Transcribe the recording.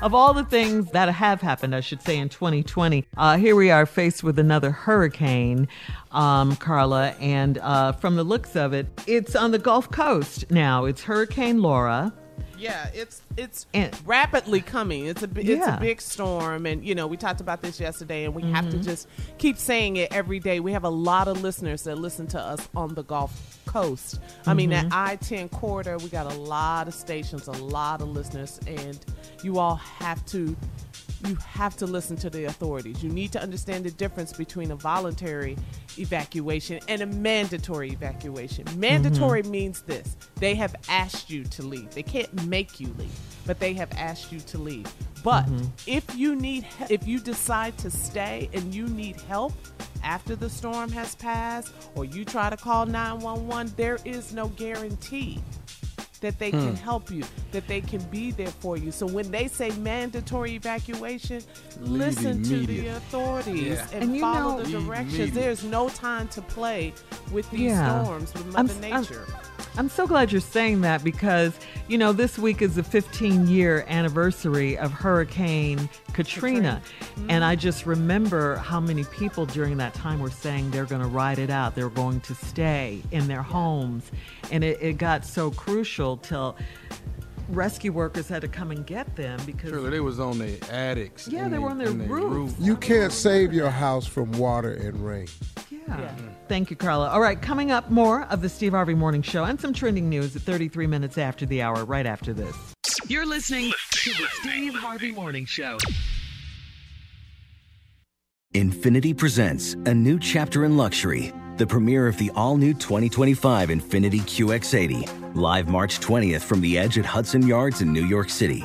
Of all the things that have happened, I should say, in 2020, uh, here we are faced with another hurricane, um, Carla. And uh, from the looks of it, it's on the Gulf Coast now. It's Hurricane Laura. Yeah, it's it's And- rapidly coming. It's a it's Yeah. a big storm, and you know we talked about this yesterday, and we have Mm-hmm. to just keep saying it every day. We have a lot of listeners that listen to us on the Gulf Coast. I mean, Mm-hmm. that I ten corridor, we got a lot of stations, a lot of listeners, and you all have to you have to listen to the authorities. You need to understand the difference between a voluntary evacuation and a mandatory evacuation. Mandatory mm-hmm. means this they have asked you to leave. They can't make you leave, but they have asked you to leave. But mm-hmm. if you need if you decide to stay and you need help after the storm has passed or you try to call 911, there is no guarantee that they hmm. can help you, that they can be there for you. So when they say mandatory evacuation, listen to the authorities Yeah. and, And you follow know- the directions. Immediate. There's no time to play with these Yeah. storms with Mother s- I'm- Nature. I'm so glad you're saying that because, you know, this week is the 15 year anniversary of Hurricane Katrina. Mm-hmm. And I just remember how many people during that time were saying they're going to ride it out, they're going to stay in their homes. And it, it got so crucial till rescue workers had to come and get them because. Surely they was on their attics. Yeah, in they were on their roofs. roof. You can't save your house from water and rain. Yeah. Mm-hmm. Thank you, Carla. All right, coming up more of the Steve Harvey Morning Show and some trending news at 33 minutes after the hour, right after this. You're listening to the Steve Harvey Morning Show. Infiniti presents a new chapter in luxury, the premiere of the all new 2025 Infiniti QX80, live March 20th from the edge at Hudson Yards in New York City,